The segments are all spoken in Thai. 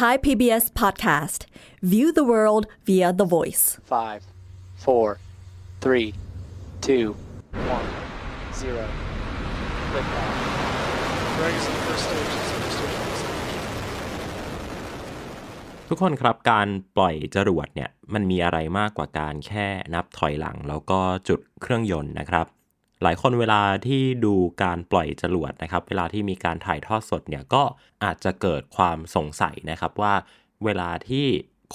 Thai PBS podcast. View the world via the voice. Five, four, three, two, one, zero. Liftoff. Greg is in the first stage. It's the first stage on the stage. ทุกคนครับการปล่อยจรวดเนี่ยมันมีอะไรมากกว่าการแค่นับถอยหลัง แล้วก็จุดเครื่องยนต์นะครับ หลายคนเวลาที่ดูการปล่อยจรวดนะครับ เวลาที่มีการถ่ายทอดสดเนี่ยก็อาจจะเกิดความสงสัยนะครับว่าเวลาที่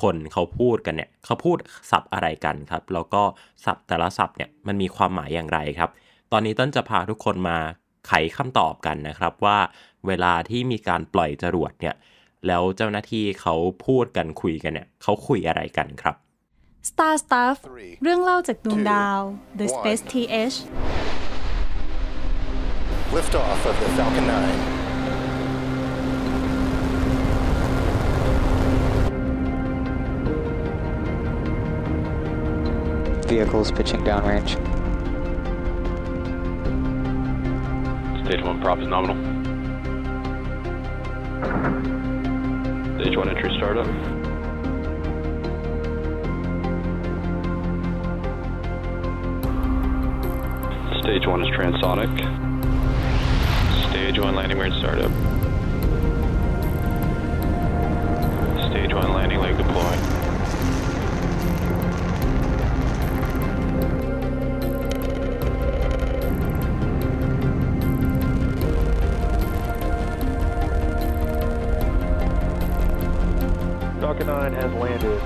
คนเขาพูดกันเนี่ยเขาพูดศัพท์อะไรกันครับ แล้วก็ศัพท์แต่ละศัพท์เนี่ยมันมีความหมายอย่างไรครับ ตอนนี้ต้นจะพาทุกคนมาไขคำตอบกันนะครับว่าเวลาที่มีการปล่อยจรวดเนี่ยแล้วเจ้าหน้าที่เขาพูดกันคุยกันเนี่ยเขาคุยอะไรกันครับ Star Stuff Three, เรื่องเล่าจากดวง two, ดาว The one. Space TH Liftoff of the Falcon 9. Vehicles pitching downrange. Stage 1 prop is nominal. Stage 1 entry startup. Stage 1 is transonic. Stage 1 landing we're in startup. Stage 1 landing leg deploying. Falcon 9 has landed.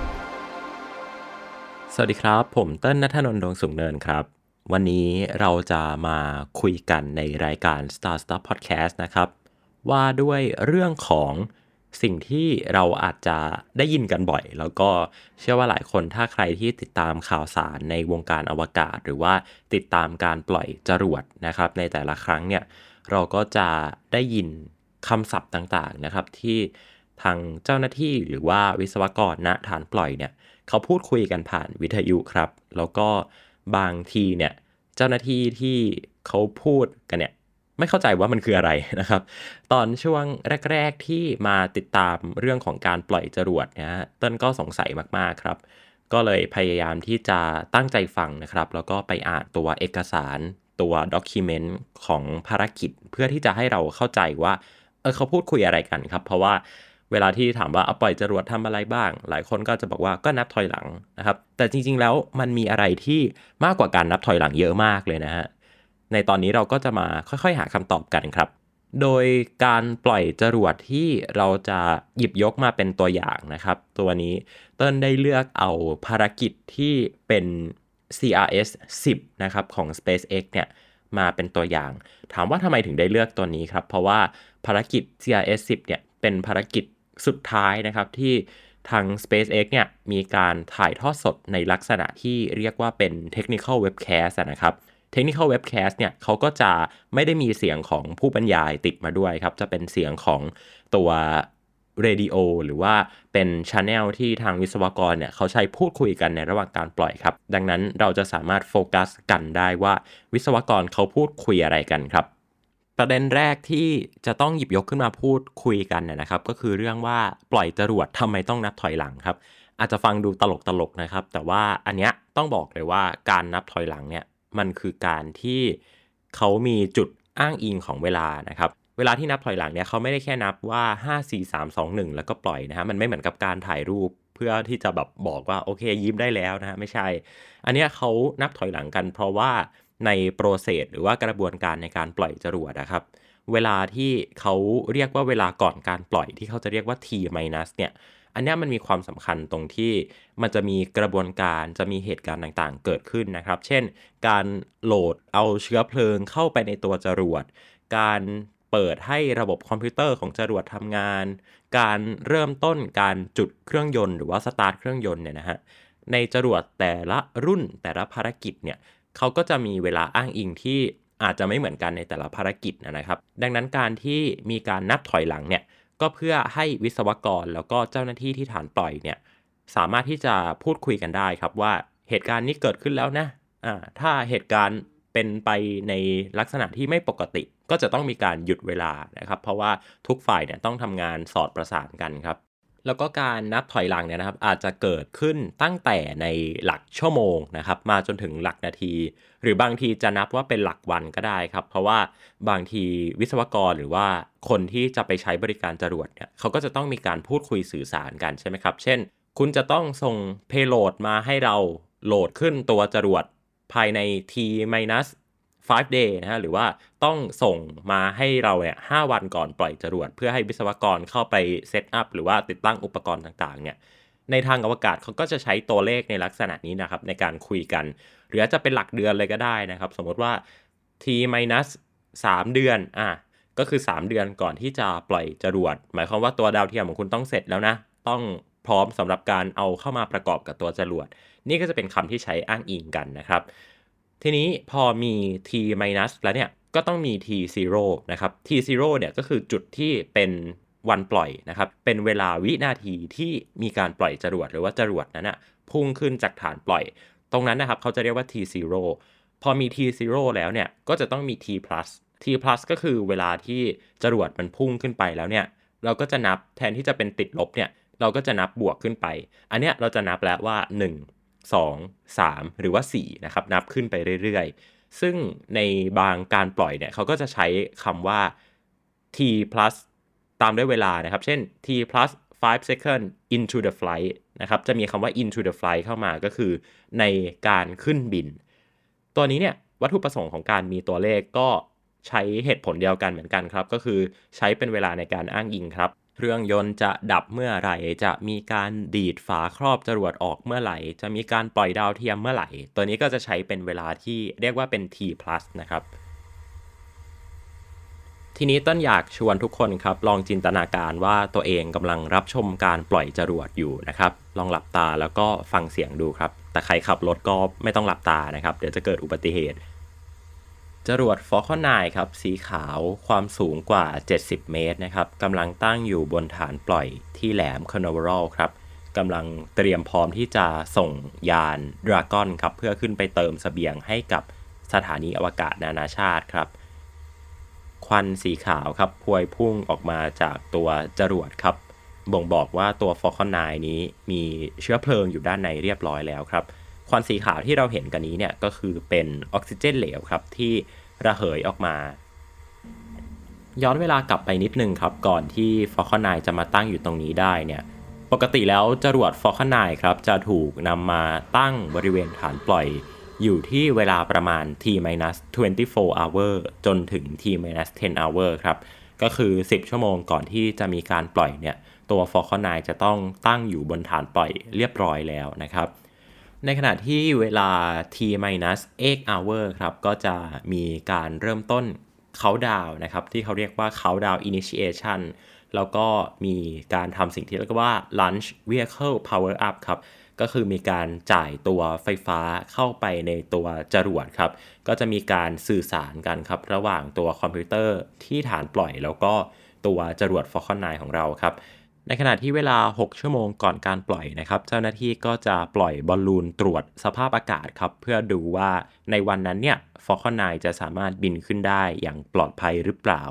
สวัสดีครับ ผมเติ้ลนัทนนท์ดวงสุงเนินครับ วันนี้เราจะมาคุยกันในรายการ Star Stuff Podcast นะครับ ว่าด้วยเรื่องของสิ่งที่เราอาจจะได้ยินกันบ่อย แล้วก็เชื่อว่าหลายคนถ้าใครที่ติดตามข่าวสารในวงการอวกาศ หรือว่าติดตามการปล่อยจรวดนะครับ ในแต่ละครั้งเนี่ยเราก็จะได้ยินคำศัพท์ต่างๆนะครับ ที่ทางเจ้าหน้าที่หรือว่าวิศวกรณฐานปล่อยเนี่ยเขาพูดคุยกันผ่านวิทยุครับ แล้วก็ บางทีเนี่ยเจ้าหน้าที่ที่เขาพูดกันเนี่ยไม่เข้าใจว่ามันคืออะไรนะครับ ตอนช่วงแรก ๆที่มาติดตามเรื่องของการปล่อยจรวดเนี่ยฮะต้นก็สงสัยมากๆครับ ก็เลยพยายามที่จะตั้งใจฟังนะครับ แล้วก็ไปอ่านตัวเอกสารตัวด็อกิเมนต์ของภารกิจ เพื่อที่จะให้เราเข้าใจว่าเออเขาพูดคุยอะไรกันครับ เพราะว่า เวลาที่ถามว่าเอาปล่อยจรวดทำอะไรบ้าง หลายคนก็จะบอกว่าก็นับถอยหลังนะครับ แต่จริง ๆ แล้วมันมีอะไรที่มากกว่าการนับถอยหลังเยอะมากเลยนะฮะ ในตอนนี้เราก็จะมาค่อยๆ หาคำตอบกันครับ โดยการปล่อยจรวดที่เราจะหยิบยกมาเป็นตัวอย่างนะครับ ตัวนี้เติ้ลได้เลือกเอาภารกิจที่เป็น CRS 10 นะครับของ SpaceX เนี่ยมาเป็นตัวอย่าง ถามว่าทำไมถึงได้เลือกตัวนี้ครับ เพราะว่าภารกิจ CRS 10 เนี่ยเป็นภารกิจ สุดท้ายนะครับที่ทาง SpaceX เนี่ยมีการถ่ายทอดสดในลักษณะที่เรียกว่าเป็น Technical Webcast นะครับ Technical Webcast เนี่ยเขาก็จะไม่ได้มีเสียงของผู้บรรยายติดมาด้วยครับ จะเป็นเสียงของตัวเรดิโอหรือว่าเป็นช n แนลที่ทางวิศวกรเนี่ยเขาใช้พูดคุยกันในระหว่างการปล่อยครับ ดังนั้นเราจะสามารถโฟกัสกันได้ว่าวิศวกรเขาพูดคุยอะไรกันครับ ประเด็นแรกที่จะต้องหยิบยกขึ้นมาพูดคุยกันนนะครับ ก็คือเรื่องว่าปล่อยจรวดทำไมต้องนับถอยหลังครับ อาจจะฟังดูตลกตลกๆนะครับ แต่ว่าอันเนี้ยต้องบอกเลยว่าการนับถอยหลังเนี่ยมันคือการที่เขามีจุดอ้างอิงของเวลานะครับเวลาที่นับถอยหลังเนี่ยเขาไม่ได้แค่นับว่า 5 4 3 2 1 แล้วก็ปล่อยนะฮะมันไม่เหมือนกับการถ่ายรูปเพื่อที่จะแบบบอกว่าโอเคยิ้มได้แล้วนะฮะไม่ใช่ อันเนี้ยเขานับถอยหลังกันเพราะว่า ใน process หรือว่ากระบวนการในการปล่อยจรวดนะครับ เวลาที่เขาเรียกว่าเวลาก่อนการปล่อยที่เขาจะเรียกว่า t minus เนี่ย อันนี้มันมีความสำคัญตรงที่มันจะมีกระบวนการจะมีเหตุการณ์ต่างๆ เกิดขึ้นนะครับ เช่น การโหลดเอาเชื้อเพลิงเข้าไปในตัวจรวด การเปิดให้ระบบคอมพิวเตอร์ของจรวดทำงาน การเริ่มต้นการจุดเครื่องยนต์หรือว่าสตาร์ทเครื่องยนต์เนี่ยนะฮะ ในจรวดแต่ละรุ่นแต่ละภารกิจเนี่ย เขาก็จะมีเวลาอ้างอิงที่อาจจะไม่เหมือนกันในแต่ละภารกิจนะครับ ดังนั้นการที่มีการนับถอยหลังเนี่ยก็เพื่อให้วิศวกรแล้วก็เจ้าหน้าที่ที่ฐานปล่อยเนี่ยสามารถที่จะพูดคุยกันได้ครับว่าเหตุการณ์นี้เกิดขึ้นแล้วนะอ่าถ้าเหตุการณ์เป็นไปในลักษณะที่ไม่ปกติ ก็จะต้องมีการหยุดเวลานะครับ เพราะว่าทุกฝ่ายเนี่ยต้องทำงานสอดประสานกันครับ แล้วก็การนับถอยหลังเนี่ยนะครับ อาจจะเกิดขึ้นตั้งแต่ในหลักชั่วโมงนะครับ มาจนถึงหลักนาที หรือบางทีจะนับว่าเป็นหลักวันก็ได้ครับ เพราะว่าบางทีวิศวกรหรือว่าคนที่จะไปใช้บริการจรวดเนี่ยเขาก็จะต้องมีการพูดคุยสื่อสารกันใช่ไหมครับ เช่น คุณจะต้องส่งเพโลดมาให้เราโหลดขึ้นตัวจรวดภายใน t minus 5 day นะฮะหรือว่าต้องส่งมาให้เราเนี่ย5วันก่อนปล่อยจรวด เพื่อให้วิศวกรเข้าไปเซตอัพหรือว่าติดตั้งอุปกรณ์ต่างๆเนี่ยในทางอวกาศเขาก็จะใช้ตัวเลขในลักษณะนี้นะครับ ในการคุยกัน หรือจะเป็นหลักเดือนเลยก็ได้นะครับ สมมติว่า t minus 3เดือนอะก็คือ 3 เดือนก่อนที่จะปล่อยจรวด หมายความว่าตัวดาวเทียมของคุณต้องเสร็จแล้วนะ ต้องพร้อมสำหรับการเอาเข้ามาประกอบกับตัวจรวด นี่ก็จะเป็นคำที่ใช้อ้างอิงกันนะครับ ทีนี้พอมี t minus แล้วเนี่ยก็ต้องมี t 0นะครับ t 0เนี่ยก็คือจุดที่เป็นวันปล่อยนะครับ เป็นเวลาวินาทีที่มีการปล่อยจรวดหรือว่าจรวดนั้นนะพุ่งขึ้นจากฐานปล่อย ตรงนั้นนะครับเขาจะเรียกว่า t 0พอมี t 0แล้วเนี่ยก็จะต้องมี t plus t plus ก็คือเวลาที่จรวดมันพุ่งขึ้นไปแล้วเนี่ย เราก็จะนับแทนที่จะเป็นติดลบเนี่ย เราก็จะนับบวกขึ้นไป อันเนี้ยเราจะนับแล้วว่า 1 2 3 หรือว่า4นะครับนับขึ้นไปเรื่อยๆ ซึ่งในบางการปล่อยเนี่ยเขาก็จะใช้คำว่า t plus ตามด้วยเวลานะครับ เช่น t plus 5 second into the flight นะครับจะมีคำว่า into the flight เข้ามาก็คือในการขึ้นบิน ตัวนี้เนี่ยวัตถุประสงค์ของการมีตัวเลขก็ใช้เหตุผลเดียวกันเหมือนกันครับ ก็คือใช้เป็นเวลาในการอ้างอิงครับ เครื่องยนต์จะดับเมื่อไหร่ จะมีการดีดฝาครอบจรวดออกเมื่อไหร่ จะมีการปล่อยดาวเทียมเมื่อไหร่ ตัวนี้ก็จะใช้เป็นเวลาที่เรียกว่าเป็น t plus นะครับ ทีนี้ต้นอยากชวนทุกคนครับ ลองจินตนาการว่าตัวเองกำลังรับชมการปล่อยจรวดอยู่นะครับ ลองหลับตาแล้วก็ฟังเสียงดูครับ แต่ใครขับรถก็ไม่ต้องหลับตานะครับ เดี๋ยวจะเกิดอุบัติเหตุ จรวด Falcon 9 ครับ สีขาวความสูงกว่า 70 เมตรนะครับกำลังตั้งอยู่บนฐานปล่อยที่แหลม Canaveral ครับกำลังเตรียมพร้อมที่จะส่งยาน Dragon ครับ เพื่อขึ้นไปเติมเสบียงให้กับสถานีอวกาศนานาชาติครับ ควันสีขาวครับพวยพุ่งออกมาจากตัวจรวดครับ บ่งบอกว่าตัว Falcon 9 นี้มีเชื้อเพลิงอยู่ด้านในเรียบร้อยแล้วครับ ควันสีขาวที่เราเห็นกันนี้เนี่ยก็คือเป็นออกซิเจนเหลวครับที่ ระเหยออกมา ย้อนเวลากลับไปนิดนึงครับ ก่อนที่ Falcon 9 จะมาตั้งอยู่ตรงนี้ได้เนี่ย ปกติแล้วจรวด Falcon 9 ครับ จะถูกนำมาตั้งบริเวณฐานปล่อย อยู่ที่เวลาประมาณ t 24 hour จนถึง t 10 hour ครับ ก็คือ 10 ชั่วโมงก่อนที่จะมีการปล่อยเนี่ย ตัว Falcon 9 จะต้องตั้งอยู่บนฐานปล่อยเรียบร้อยแล้วนะครับ ในขณะที่เวลา t 8 hour ครับ ก็จะมีการเริ่มต้น countdown นะครับ ที่เขาเรียกว่า countdown initiation แล้วก็มีการทำสิ่งที่เรียกว่า launch vehicle power up ครับ ก็คือมีการจ่ายตัวไฟฟ้าเข้าไปในตัวจรวดครับ ก็จะมีการสื่อสารกันครับ ระหว่างตัวคอมพิวเตอร์ที่ฐานปล่อย แล้วก็ตัวจรวด Falcon 9 ของเราครับ ในขณะที่เวลา 6 ชั่วโมงก่อนการปล่อยนะครับ เจ้าหน้าที่ก็จะปล่อยบอลลูนตรวจสภาพอากาศครับ เพื่อดูว่าในวันนั้นเนี่ย Falcon 9จะสามารถบินขึ้นได้อย่างปลอดภัยหรือเปล่า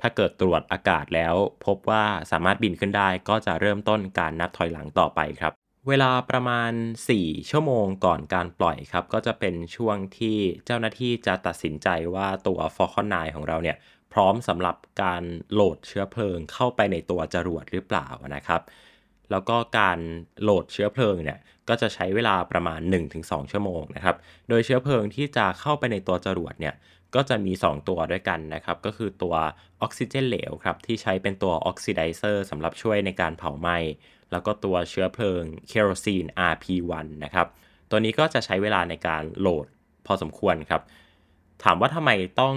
ถ้าเกิดตรวจอากาศแล้วพบว่าสามารถบินขึ้นได้ ก็จะเริ่มต้นการนับถอยหลังต่อไปครับ เวลาประมาณ 4 ชั่วโมงก่อนการปล่อยครับ ก็จะเป็นช่วงที่เจ้าหน้าที่จะตัดสินใจว่าตัว Falcon 9ของเราเนี่ย พร้อมสำหรับการโหลดเชื้อเพลิงเข้าไปในตัวจรวดหรือเปล่านะครับ แล้วก็การโหลดเชื้อเพลิงเนี่ยก็จะใช้เวลาประมาณ 1-2 ชั่วโมงนะครับ โดยเชื้อเพลิงที่จะเข้าไปในตัวจรวดเนี่ยก็จะมี 2 ตัวด้วยกันนะครับ ก็คือตัวออกซิเจนเหลวครับที่ใช้เป็นตัวออกซิไดเซอร์สำหรับช่วยในการเผาไหม้แล้วก็ตัวเชื้อเพลิงเคโรซีน RP1 นะครับ ตัวนี้ก็จะใช้เวลาในการโหลดพอสมควรครับ ถามว่าทำไมต้อง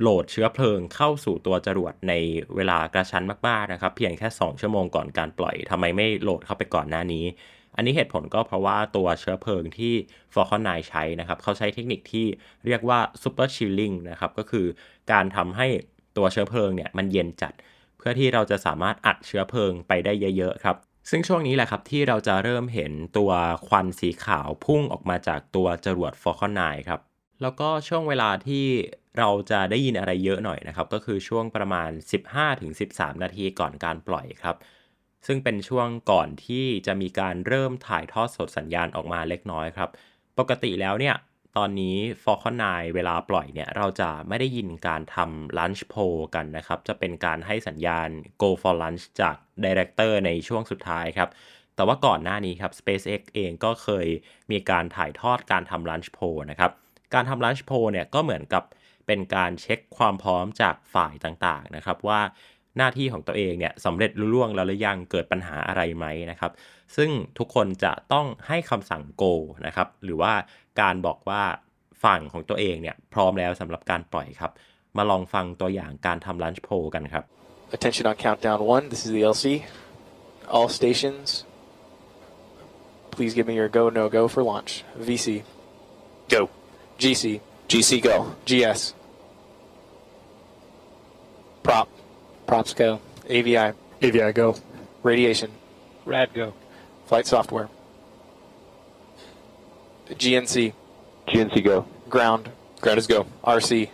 โหลดเชื้อเพลิงเข้าสู่ตัวจรวดในเวลากระชั้นมากๆนะครับ เพียงแค่ 2 ชั่วโมงก่อนการปล่อยทำไมไม่โหลดเข้าไปก่อนหน้านี้ อันนี้เหตุผลก็เพราะว่าตัวเชื้อเพลิงที่ Falcon 9 ใช้นะครับ เขาใช้เทคนิคที่เรียกว่า Super Chilling นะครับ ก็คือการทำให้ตัวเชื้อเพลิงเนี่ยมันเย็นจัด เพื่อที่เราจะสามารถอัดเชื้อเพลิงไปได้เยอะๆครับซึ่งช่วงนี้แหละครับที่เราจะเริ่มเห็นตัวควันสีขาวพุ่งออกมาจากตัวจรวด Falcon 9 ครับ แล้วก็ช่วงเวลาที่ เราจะได้ยินอะไรเยอะหน่อยนะครับ ก็คือช่วงประมาณ 15-13 นาทีก่อนการปล่อยครับ ซึ่งเป็นช่วงก่อนที่จะมีการเริ่มถ่ายทอดสดสัญญาณออกมาเล็กน้อยครับ ปกติแล้วเนี่ย ตอนนี้ Falcon 9 เวลาปล่อยเนี่ย เราจะไม่ได้ยินการทำ Lunch Poll กันนะครับ จะเป็นการให้สัญญาณ Go for Lunch จาก Director ในช่วงสุดท้ายครับแต่ว่าก่อนหน้านี้ครับ SpaceX เองก็เคยมีการถ่ายทอดการทำ Lunch Poll นะครับ การทำ Lunch Poll เนี่ยก็เหมือนกับ เป็นการเช็คความพร้อมจากฝ่ายต่างๆนะครับ ว่าหน้าที่ของตัวเองเนี่ยสำเร็จลุล่วงแล้วหรือยังเกิดปัญหาอะไรไหมนะครับ ซึ่งทุกคนจะต้องให้คำสั่ง go นะครับ หรือว่าการบอกว่าฝั่งของตัวเองเนี่ยพร้อมแล้วสำหรับการปล่อยครับ มาลองฟังตัวอย่างการทำ lunch poll กันครับ Attention on countdown one. This is the LC. All stations, please give me your go no go for launch. VC. Go. GC. GC go. GS. Prop. Props go. AVI. AVI go. Radiation. Rad go. Flight software. GNC. GNC go. Ground. Ground is go. RC.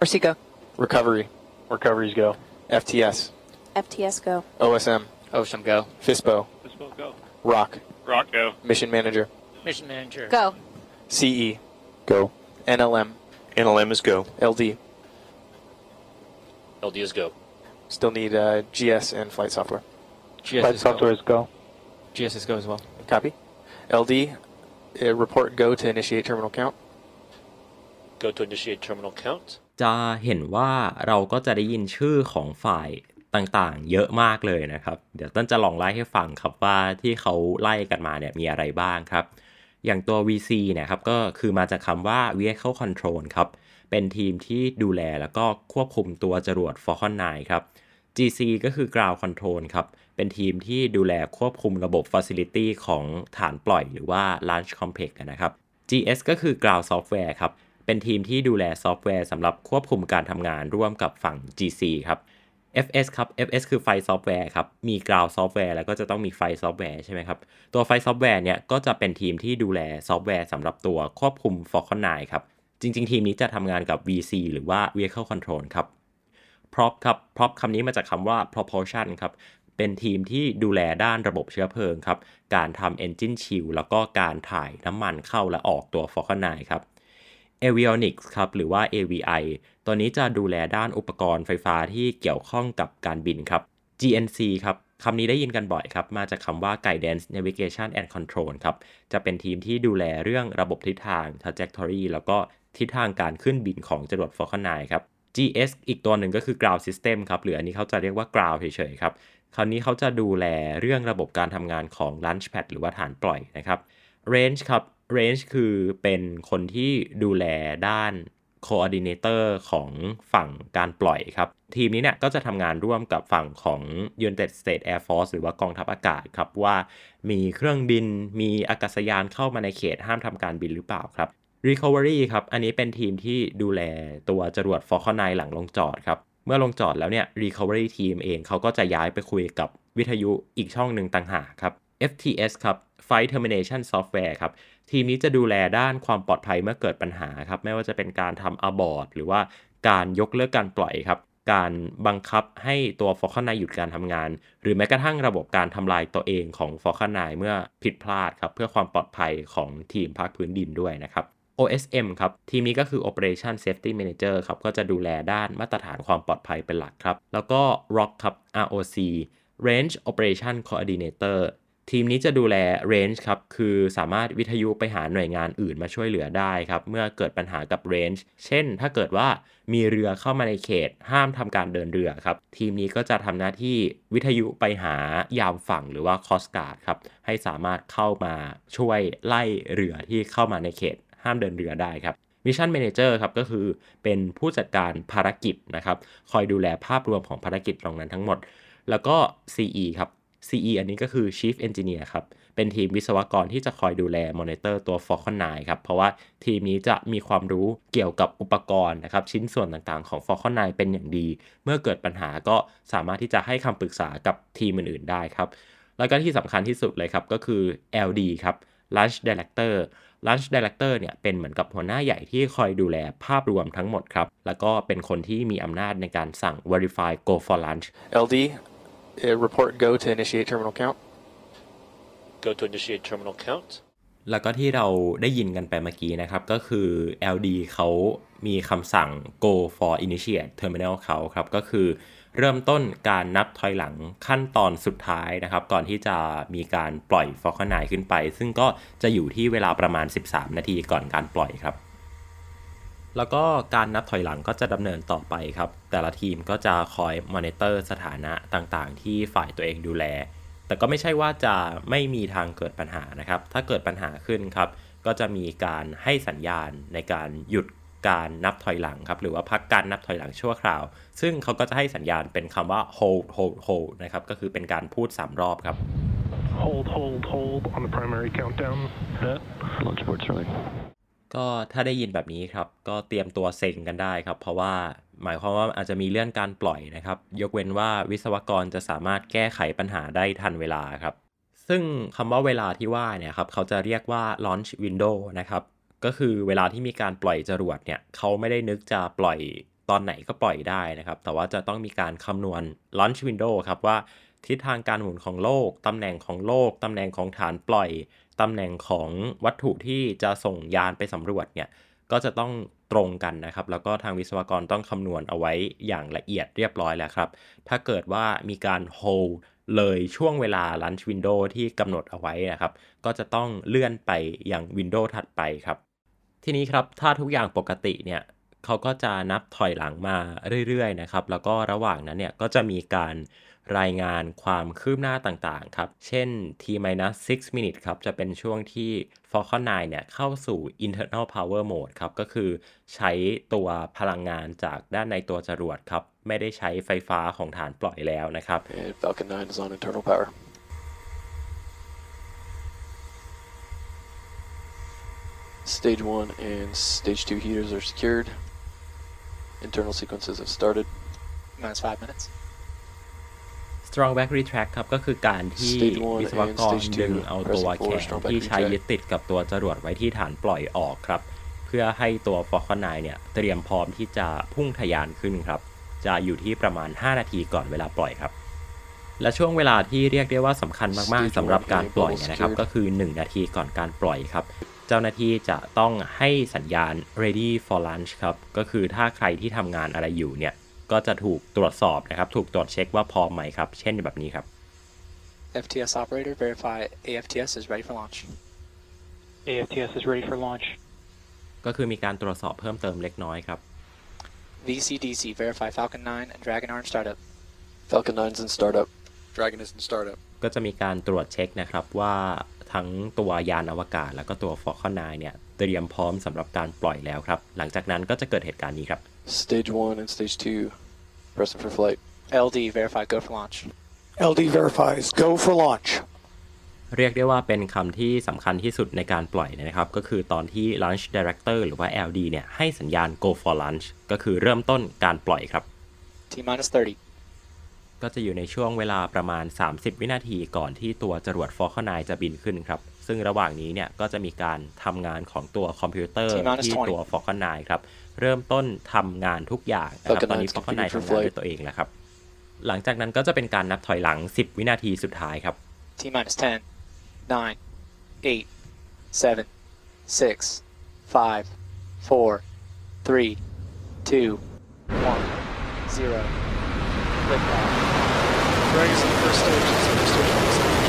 RC go. Recovery. Recoveries go. FTS. FTS go. OSM. Ocean go. FISPO. FISPO go. ROC. Rock go. Mission Manager. Mission manager. Go. CE. Go. NLM. NLM is go. LD. LD is go. Still need uh, GS and flight software. GS software is go. GS is go as well. Copy. LD. Uh, report go to initiate terminal count. Go to initiate terminal count. จะเห็นว่าเราก็จะได้ยินชื่อของฝ่ายต่างๆ เยอะมากเลยนะครับ เดี๋ยวต้นจะลองไล่ให้ฟังครับว่าที่เขาไล่กันมาเนี่ยมีอะไรบ้างครับ อย่างตัว VC เนี่ยครับก็คือมาจากคำว่า Vehicle Control ครับ เป็นทีมที่ดูแลแล้วก็ควบคุมตัวจรวด Falcon 9 ครับ GC ก็คือ Ground Control ครับ เป็นทีมที่ดูแลควบคุมระบบ Facility ของฐานปล่อยหรือว่า Launch Complex นะครับ GS ก็คือ Ground Software ครับ เป็นทีมที่ดูแลซอฟต์แวร์สำหรับควบคุมการทำงานร่วมกับฝั่ง GC ครับ FS ครับ FS คือ Flight Software ครับ มี Ground Software แล้วก็จะต้องมี Flight Software ใช่ไหมครับ ตัว Flight Software เนี่ยก็จะเป็นทีมที่ดูแลซอฟต์แวร์สำหรับตัวควบคุม Falcon 9 ครับ จริง ๆ ทีมนี้จะทำงานกับ VC หรือว่า Vehicle Control ครับ prop ครับ prop คำนี้มาจากคำว่า propulsion ครับ เป็นทีมที่ดูแลด้านระบบเชื้อเพลิงครับ การทำ engine shield แล้วก็การถ่ายน้ำมันเข้าและออกตัว Falcon 9 ครับ Avionics ครับ หรือว่า AVI ตัวนี้จะดูแลด้านอุปกรณ์ไฟฟ้าที่เกี่ยวข้องกับการบินครับ GNC ครับคำนี้ได้ยินกันบ่อยครับ มาจากคำว่า Guidance Navigation and Control ครับ จะเป็นทีมที่ดูแลเรื่องระบบทิศทาง trajectory แล้วก็ทิศทางการขึ้นบินของจรวด Falcon 9 ครับ GS อีกตัวหนึ่งก็คือ Ground System ครับ หรืออันนี้เขาจะเรียกว่า Ground เฉยๆครับ คราวนี้เขาจะดูแลเรื่องระบบการทำงานของ Launchpad หรือว่าฐานปล่อยนะครับ Range ครับ Range คือเป็นคนที่ดูแลด้าน Coordinator ของฝั่งการปล่อยครับ ทีมนี้เนี่ยก็จะทำงานร่วมกับฝั่งของ United States Air Force หรือว่ากองทัพอากาศครับ ว่ามีเครื่องบินมีอากาศยานเข้ามาในเขตห้ามทำการบินหรือเปล่าครับ Recovery ครับ อันนี้เป็นทีมที่ดูแลตัวจรวด Falcon 9หลังลงจอดครับ เมื่อลงจอดแล้วเนี่ย Recovery Team เองเขาก็จะย้ายไปคุยกับวิทยุอีกช่องหนึ่งต่างหากครับ FTS ครับ Flight Termination Software ครับ ทีมนี้จะดูแลด้านความปลอดภัยเมื่อเกิดปัญหาครับ ไม่ว่าจะเป็นการทำ abort หรือว่าการยกเลิกการปล่อยครับ การบังคับให้ตัว Falcon 9หยุดการทำงาน หรือแม้กระทั่งระบบการทำลายตัวเองของ Falcon 9เมื่อผิดพลาดครับ เพื่อความปลอดภัยของทีมภาคพื้นดินด้วยนะครับ OSM ครับ ทีมนี้ก็คือ Operation Safety Manager ครับ ก็จะดูแลด้านมาตรฐานความปลอดภัยเป็นหลักครับ แล้วก็ ROC ครับ ROC Range Operation Coordinator ทีมนี้จะดูแล range ครับ คือสามารถวิทยุไปหาหน่วยงานอื่นมาช่วยเหลือได้ครับ เมื่อเกิดปัญหากับ range เช่น ถ้าเกิดว่ามีเรือเข้ามาในเขต ห้ามทำการเดินเรือครับ ทีมนี้ก็จะทำหน้าที่วิทยุไปหายามฝั่งหรือว่า coast guard ครับ ให้สามารถเข้ามาช่วยไล่เรือที่เข้ามาในเขต ห้ามเดินเรือได้ครับมิชชั่น m ม n เจอร์ครับก็คือเป็นผู้จัดการภารกิจนะครับ คอยดูแลภาพรวมของภารกิจตรงนั้นทั้งหมด แล้วก็ CE ครับ CE อันนี้ก็คือ Chief Engineer ครับ เป็นทีมวิศวกรที่จะคอยดูแลมอนิเตอร์ตัว Falcon 9 ครับ เพราะว่าทีมนี้จะมีความรู้เกี่ยวกับอุปกรณ์นะครับ ชิ้นส่วนต่างๆของ Falcon 9 เป็นอย่างดี เมื่อเกิดปัญหาก็สามารถที่จะให้คำปรึกษากับทีมอื่นๆได้ครับ แล้วก็ที่สำคัญที่สุดเลยครับ ก็คือ LD ครับ Launch Director Launch Director เนี่ยเป็นเหมือนกับหัวหน้าใหญ่ที่คอยดูแลภาพรวมทั้งหมดครับ แล้วก็เป็นคนที่มีอำนาจในการสั่ง Verify Go for Launch LD, report go to initiate terminal count. Go to initiate terminal count. แล้วก็ที่เราได้ยินกันไปเมื่อกี้นะครับ ก็คือ LD เขามีคำสั่ง go for initiate terminal เขาครับ ก็คือเริ่มต้นการนับถอยหลังขั้นตอนสุดท้ายนะครับ ก่อนที่จะมีการปล่อย Falcon 9ขึ้นไป ซึ่งก็จะอยู่ที่เวลาประมาณ 13 นาทีก่อนการปล่อยครับ แล้วก็การนับถอยหลังก็จะดำเนินต่อไปครับ แต่ละทีมก็จะคอยมอนิเตอร์สถานะต่างๆ ที่ฝ่ายตัวเองดูแล แต่ก็ไม่ใช่ว่าจะไม่มีทางเกิดปัญหานะครับ ถ้าเกิดปัญหาขึ้นครับ ก็จะมีการให้สัญญาณในการหยุดการนับถอยหลังครับ หรือว่าพักการนับถอยหลังชั่วคราว ซึ่งเขาก็จะให้สัญญาณเป็นคำว่า hold hold hold นะครับ ก็คือเป็นการพูด 3 รอบครับ Hold, hold, hold on the primary countdown. Net. Launch abort Starlink. ก็ถ้าได้ยินแบบนี้ครับ ก็เตรียมตัวเซ็งกันได้ครับ เพราะว่าหมายความว่าอาจจะมีเลื่อนการปล่อยนะครับ ยกเว้นว่าวิศวกรจะสามารถแก้ไขปัญหาได้ทันเวลาครับ ซึ่งคำว่าเวลาที่ว่าเนี่ยครับเขาจะเรียกว่า launch window นะครับ ก็คือเวลาที่มีการปล่อยจรวดเนี่ยเขาไม่ได้นึกจะปล่อยตอนไหนก็ปล่อยได้นะครับ แต่ว่าจะต้องมีการคำนวณ launch window ครับว่าทิศทางการหมุนของโลก ตำแหน่งของโลก ตำแหน่งของฐานปล่อย ตำแหน่งของวัตถุที่จะส่งยานไปสำรวจเนี่ยก็จะต้องตรงกันนะครับ แล้วก็ทางวิศวกรต้องคำนวณเอาไว้อย่างละเอียดเรียบร้อยแล้วครับ ถ้าเกิดว่ามีการ hold เลยช่วงเวลา lunch window ที่กำหนดเอาไว้นะครับ ก็จะต้องเลื่อนไปยังวินโดว์ถัดไปครับ ทีนี้ครับถ้าทุกอย่างปกติเนี่ยเขาก็จะนับถอยหลังมาเรื่อยๆนะครับ แล้วก็ระหว่างนั้นเนี่ยก็จะมีการ รายงานความคืบหน้าต่างๆ ครับ เช่น T-6 minute ครับ จะเป็นช่วงที่ Falcon 9 เนี่ย เข้าสู่ internal power mode ครับ ก็คือใช้ตัวพลังงานจากด้านในตัวจรวดครับ ไม่ได้ใช้ไฟฟ้าของฐานปล่อยแล้วนะครับ And Falcon 9 is on internal power. Stage 1 and Stage 2 heaters are secured. Internal sequences have started. Minus five minutes. Strong back retract ครับ ก็คือการที่ Stage one วิศวกร and stage two ดึงเอาตัว pressing แข forward น strong back ที่ใช้ retract ยึดติดกับตัวจรวดไว้ที่ฐานปล่อยออกครับ เพื่อให้ตัว Falcon 9 เนี่ย เตรียมพร้อมที่จะพุ่งทะยานขึ้นครับ จะอยู่ที่ประมาณ 5 นาทีก่อนเวลาปล่อยครับ และช่วงเวลาที่เรียกได้ว่าสำคัญมากๆสำหรับการปล่อยเนี่ยนะครับ ก็คือ 1 นาทีก่อนการปล่อยครับเจ้าหน้าที่จะต้องให้สัญญาณ ready for launch ครับ ก็คือถ้าใครที่ทำงานอะไรอยู่เนี่ย ก็จะถูกตรวจสอบนะครับ ถูกตรวจเช็คว่าพร้อมไหมครับ เช่นแบบนี้ครับ FTS operator, verify AFTS is ready for launch. AFTS is ready for launch. ก็คือมีการตรวจสอบเพิ่มเติมเล็กน้อยครับ VCDC, verify Falcon 9 and Dragon Arm startup. Falcon 9's in startup. Dragon is in startup. ก็จะมีการตรวจเช็คนะครับว่าทั้งตัวยานอวกาศแล้วก็ตัว Falcon 9 เนี่ย เตรียมพร้อมสำหรับการปล่อยแล้วครับ หลังจากนั้นก็จะเกิดเหตุการณ์นี้ครับ Stage 1 and Stage 2 pressing for flight. LD, verify go for launch. LD verifies go for launch. เรียกได้ว่าเป็นคำที่สำคัญที่สุดในการปล่อยนะครับ ก็คือตอนที่ Launch Director หรือว่า LD เนี่ยให้สัญญาณ go for launch ก็คือเริ่มต้นการปล่อยครับ T minus 30. ก็จะอยู่ในช่วงเวลาประมาณ 30 วินาทีก่อนที่ตัวจรวด Falcon 9 จะบินขึ้นครับ ซึ่งระหว่างนี้เนี่ยก็จะมีการทำงานของตัวคอมพิวเตอร์ T-minus ที่ตัว Falcon 9 ครับ เริ่มต้นทำงานทุกอย่างนะครับ Falcon ตอนนี้9 Falcon 9 configured ทำ for งาน flight ด้วยตัวเองแล้วครับ หลังจากนั้นก็จะเป็นการนับถอยหลัง 10 วินาทีสุดท้ายครับ T minus 10, 9, 8, 7, 6, 5, 4, 3, 2, 1, 0. Liftoff. Dragon's in the first stage. It's the first stage on the stage.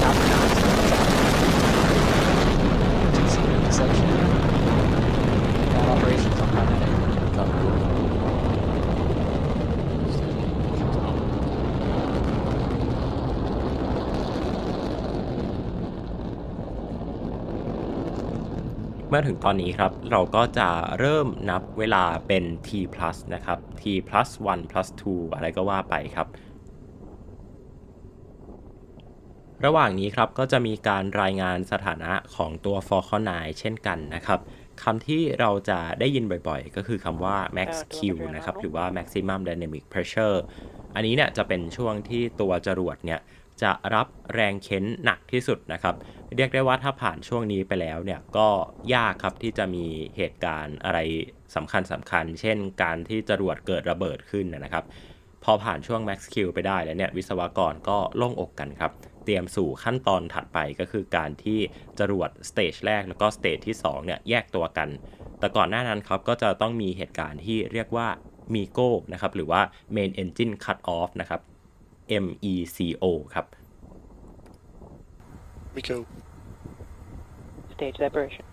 Falcon 9 is on TC deception. All operations on Comet. เมื่อถึงตอนนี้ครับ เราก็จะเริ่มนับเวลาเป็น t plus นะครับ t plus 1 plus 2 อะไรก็ว่าไปครับ ระหว่างนี้ครับก็จะมีการรายงานสถานะของตัว Falcon 9 เช่นกันนะครับคำที่เราจะได้ยินบ่อยๆ ก็คือคำว่า max q นะครับ หรือว่า maximum dynamic pressure อันนี้เนี่ยจะเป็นช่วงที่ตัวจรวดเนี่ย จะรับแรงเค้นหนักที่สุดนะครับ เรียกได้ว่าถ้าผ่านช่วงนี้ไปแล้วเนี่ยก็ยากครับที่จะมีเหตุการณ์อะไรสำคัญสำคัญ เช่นการที่จรวดเกิดระเบิดขึ้นนะครับ พอผ่านช่วง Max Q ไปได้แล้วเนี่ยวิศวกรก็โล่งอกกันครับเตรียมสู่ขั้นตอนถัดไปก็คือการที่จรวด stage แรกแล้วก็ stage ที่2เนี่ยแยกตัวกัน แต่ก่อนหน้านั้นครับก็จะต้องมีเหตุการณ์ที่เรียกว่า MECO นะครับหรือว่า Main Engine Cut Off นะครับ MECO ครับ MECO. Stage separation.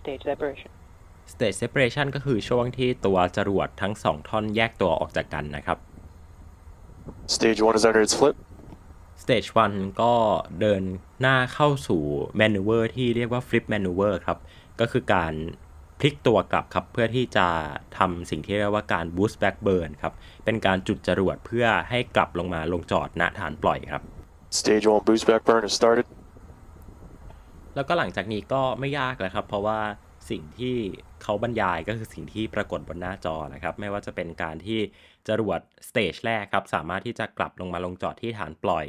Stage separation. Stage Separation ก็คือช่วงที่ตัวจรวดทั้งสองท่อนแยกตัวออกจากกันนะครับ Stage 1 is under its flip. Stage 1 ก็เดินหน้าเข้าสู่ maneuver ที่เรียกว่า flip maneuver ครับ ก็คือการ พลิกตัวกลับครับ เพื่อที่จะทำสิ่งที่เรียกว่าการ boost back burn ครับ เป็นการจุดจรวดเพื่อให้กลับลงมาลงจอดณฐานปล่อยครับ Stage 1 boost back burn has started. แล้วก็หลังจากนี้ก็ไม่ยากแล้วครับ เพราะว่า สิ่งที่เขาบรรยายก็คือสิ่งที่ปรากฏบนหน้าจอนะครับ ไม่ว่าจะเป็นการที่จรวดสเตจแรกครับ สามารถที่จะกลับลงมาลงจอดที่ฐานปล่อย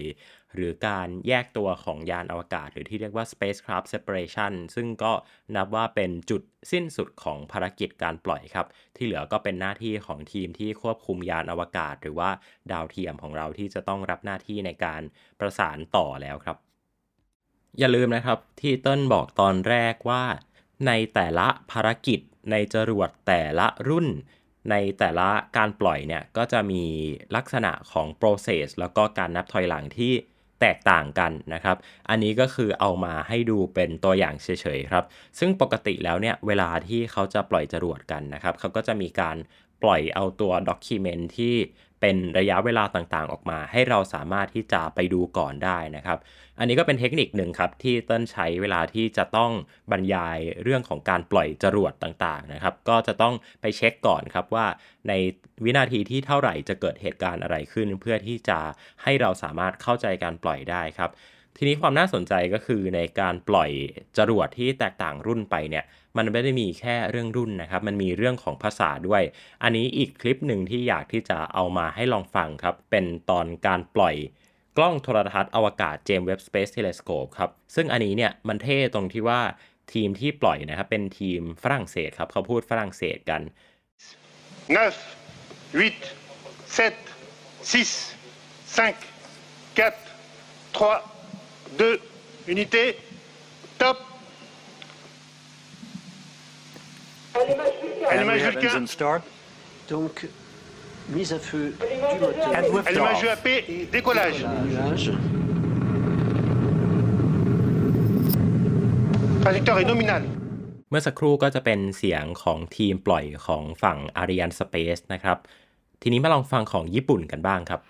หรือการแยกตัวของยานอวกาศ หรือที่เรียกว่า spacecraft separation ซึ่งก็นับว่าเป็นจุดสิ้นสุดของภารกิจการปล่อยครับ ที่เหลือก็เป็นหน้าที่ของทีมที่ควบคุมยานอวกาศ หรือว่าดาวเทียมของเราที่จะต้องรับหน้าที่ในการประสานต่อแล้วครับ อย่าลืมนะครับที่เติ้ลบอกตอนแรกว่า ในแต่ละภารกิจ ในจรวดแต่ละรุ่น ในแต่ละการปล่อยเนี่ย ก็จะมีลักษณะของ process แล้วก็การนับถอยหลังที่แตกต่างกันนะครับ อันนี้ก็คือเอามาให้ดูเป็นตัวอย่างเฉยๆครับ ซึ่งปกติแล้วเนี่ย เวลาที่เขาจะปล่อยจรวดกันนะครับ เขาก็จะมีการปล่อยเอาตัวด็อกิเมนที่เป็นระยะเวลาต่างๆ ออกมา ให้เราสามารถที่จะไปดูก่อนได้นะครับ อันนี้ก็เป็นเทคนิคหนึ่งครับที่เต้นใช้เวลาที่จะต้องบรรยายเรื่องของการปล่อยจรวดต่างๆนะครับ ก็จะต้องไปเช็คก่อนครับว่าในวินาทีที่เท่าไหร่จะเกิดเหตุการณ์อะไรขึ้น เพื่อที่จะให้เราสามารถเข้าใจการปล่อยได้ครับ ทีนี้ความน่าสนใจก็คือในการปล่อยจรวดที่แตกต่างรุ่นไปเนี่ยมันไม่ได้มีแค่เรื่องรุ่นนะครับ มันมีเรื่องของภาษาด้วย อันนี้อีกคลิปหนึ่งที่อยากที่จะเอามาให้ลองฟังครับ เป็นตอนการปล่อย กล้องโทรทัศน์อวกาศ James Webb Space Telescope ครับ ซึ่งอันนี้เนี่ยมันเท่ตรงที่ว่าทีมที่ปล่อยนะครับ เป็นทีมฝรั่งเศสครับ เขาพูดฝรั่งเศสกัน 9, 8, 7, 6, 5, 4, 3, 2, unité, top. Allumage Vulcain. start. Donc, mise à feu du moteur. Allumage UAP, décollage. Nuage. Trajectoire est nominale. เมื่อสักครู่ก็จะเป็นเสียงของทีมปล่อยของฝั่ง Ariane Space นะครับ ทีนี้มาลองฟังของญี่ปุ่นกันบ้างครับ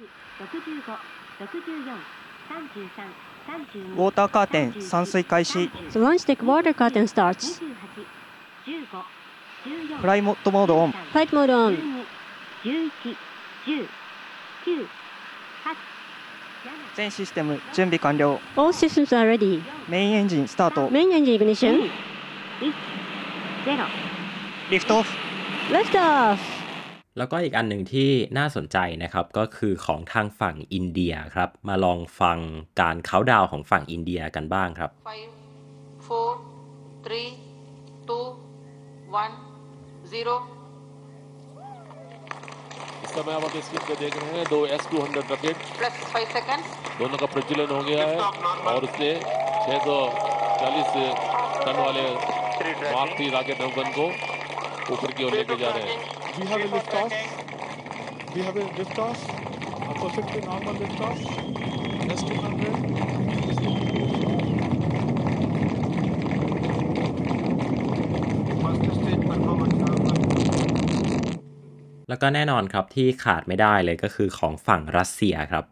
ウォーターカーテン散水開始 So launch deck water curtain starts. フライモッドモードオン Flight mode on. 全システム準備完了 All systems are ready. メインエンジンスタート Main engine ignition. リフトオフ Lift off. แล้วก็อีกอันหนึ่งที่น่าสนใจนะครับ ก็คือของทางฝั่งอินเดียครับ มาลองฟังการเขาน์ดาวน์ของฝั่งอินเดียกันบ้างครับ five, four, three, two, one, zero. इस समय आप अपनी स्क्रीन पे देख रहे हैं दो S two hundred rocket plus five second दोनों का प्रज्वलन हो गया है और उससे छह सौ चालीस टन वाले मार्क थ्री रॉकेट नौगन को ऊपर की ओर लेके जा रहे हैं We have a lift off. We have a lift off. A perfectly normal lift off. S200. แล้วก็แน่นอนครับที่ขาดไม่ได้เลยก็คือของฝั่งรัสเซียครับ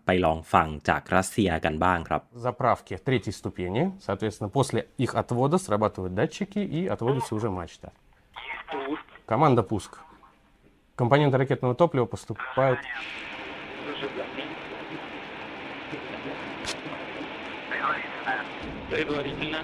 Заправки третьей ступени, соответственно, после их отвода срабатывают датчики и отводится уже мачта. Команда пуск. Компоненты ракетного топлива поступают... Предварительно.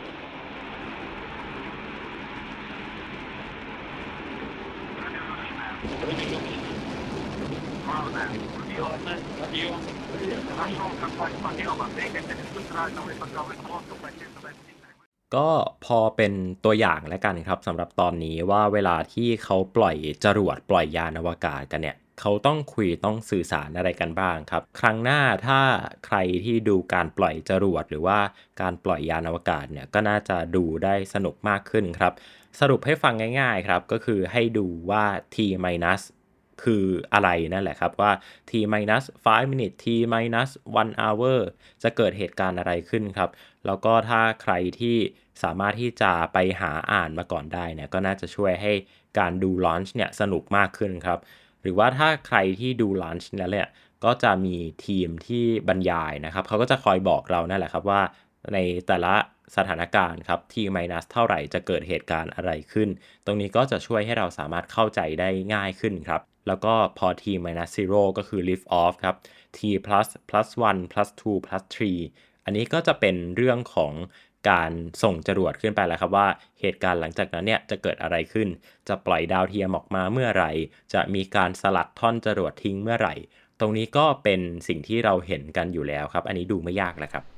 ก็พอเป็นตัวอย่างแล้วกันครับสำหรับตอนนี้ว่าเวลาที่เขาปล่อยจรวดปล่อยยานอวกาศกันเนี่ยเขาต้องคุยต้องสื่อสารอะไรกันบ้างครับ ครั้งหน้าถ้าใครที่ดูการปล่อยจรวดหรือว่าการปล่อยยานอวกาศเนี่ยก็น่าจะดูได้สนุกมากขึ้นครับ สรุปให้ฟังง่ายๆครับ ก็คือให้ดูว่า t minus คืออะไรนั่นแหละครับว่า t minus 5 minute t minus 1 hour จะเกิดเหตุการณ์อะไรขึ้นครับ แล้วก็ถ้าใครที่สามารถที่จะไปหาอ่านมาก่อนได้เนี่ยก็น่าจะช่วยให้การดูลอนช์เนี่ยสนุกมากขึ้นครับ หรือว่าถ้าใครที่ดูลอนช์แล้วเนี่ยก็จะมีทีมที่บรรยายนะครับ เขาก็จะคอยบอกเรานั่นแหละครับว่าในแต่ละสถานการณ์ครับ t minus เท่าไหร่จะเกิดเหตุการณ์อะไรขึ้น ตรงนี้ก็จะช่วยให้เราสามารถเข้าใจได้ง่ายขึ้นครับ แล้วก็พอ t minus 0ก็คือ lift off ครับ t plus plus 1 plus 2 plus 3 อันนี้ก็จะเป็นเรื่องของการส่งจรวดขึ้นไปแล้วครับว่าเหตุการณ์หลังจากนั้นเนี่ยจะเกิดอะไรขึ้น จะปล่อยดาวเทียมออกมาเมื่อไหร่ จะมีการสลัดท่อนจรวดทิ้งเมื่อไหร่ ตรงนี้ก็เป็นสิ่งที่เราเห็นกันอยู่แล้วครับ อันนี้ดูไม่ยากแหละครับ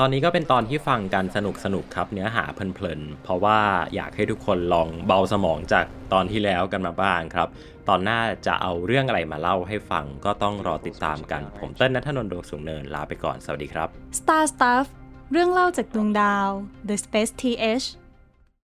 ตอนนี้ก็เป็นตอนที่ฟังกันสนุกสนุกครับเนื้อหาเพลินๆ เพราะว่าอยากให้ทุกคนลองเบาสมองจากตอนที่แล้วกันมาบ้างครับ ตอนหน้าจะเอาเรื่องอะไรมาเล่าให้ฟังก็ต้องรอติดตามกัน ผมเต้นนัทนนท์ดวงสูงเนินลาไปก่อนสวัสดีครับ Star Stuff เรื่องเล่าจากดวงดาว The Space TH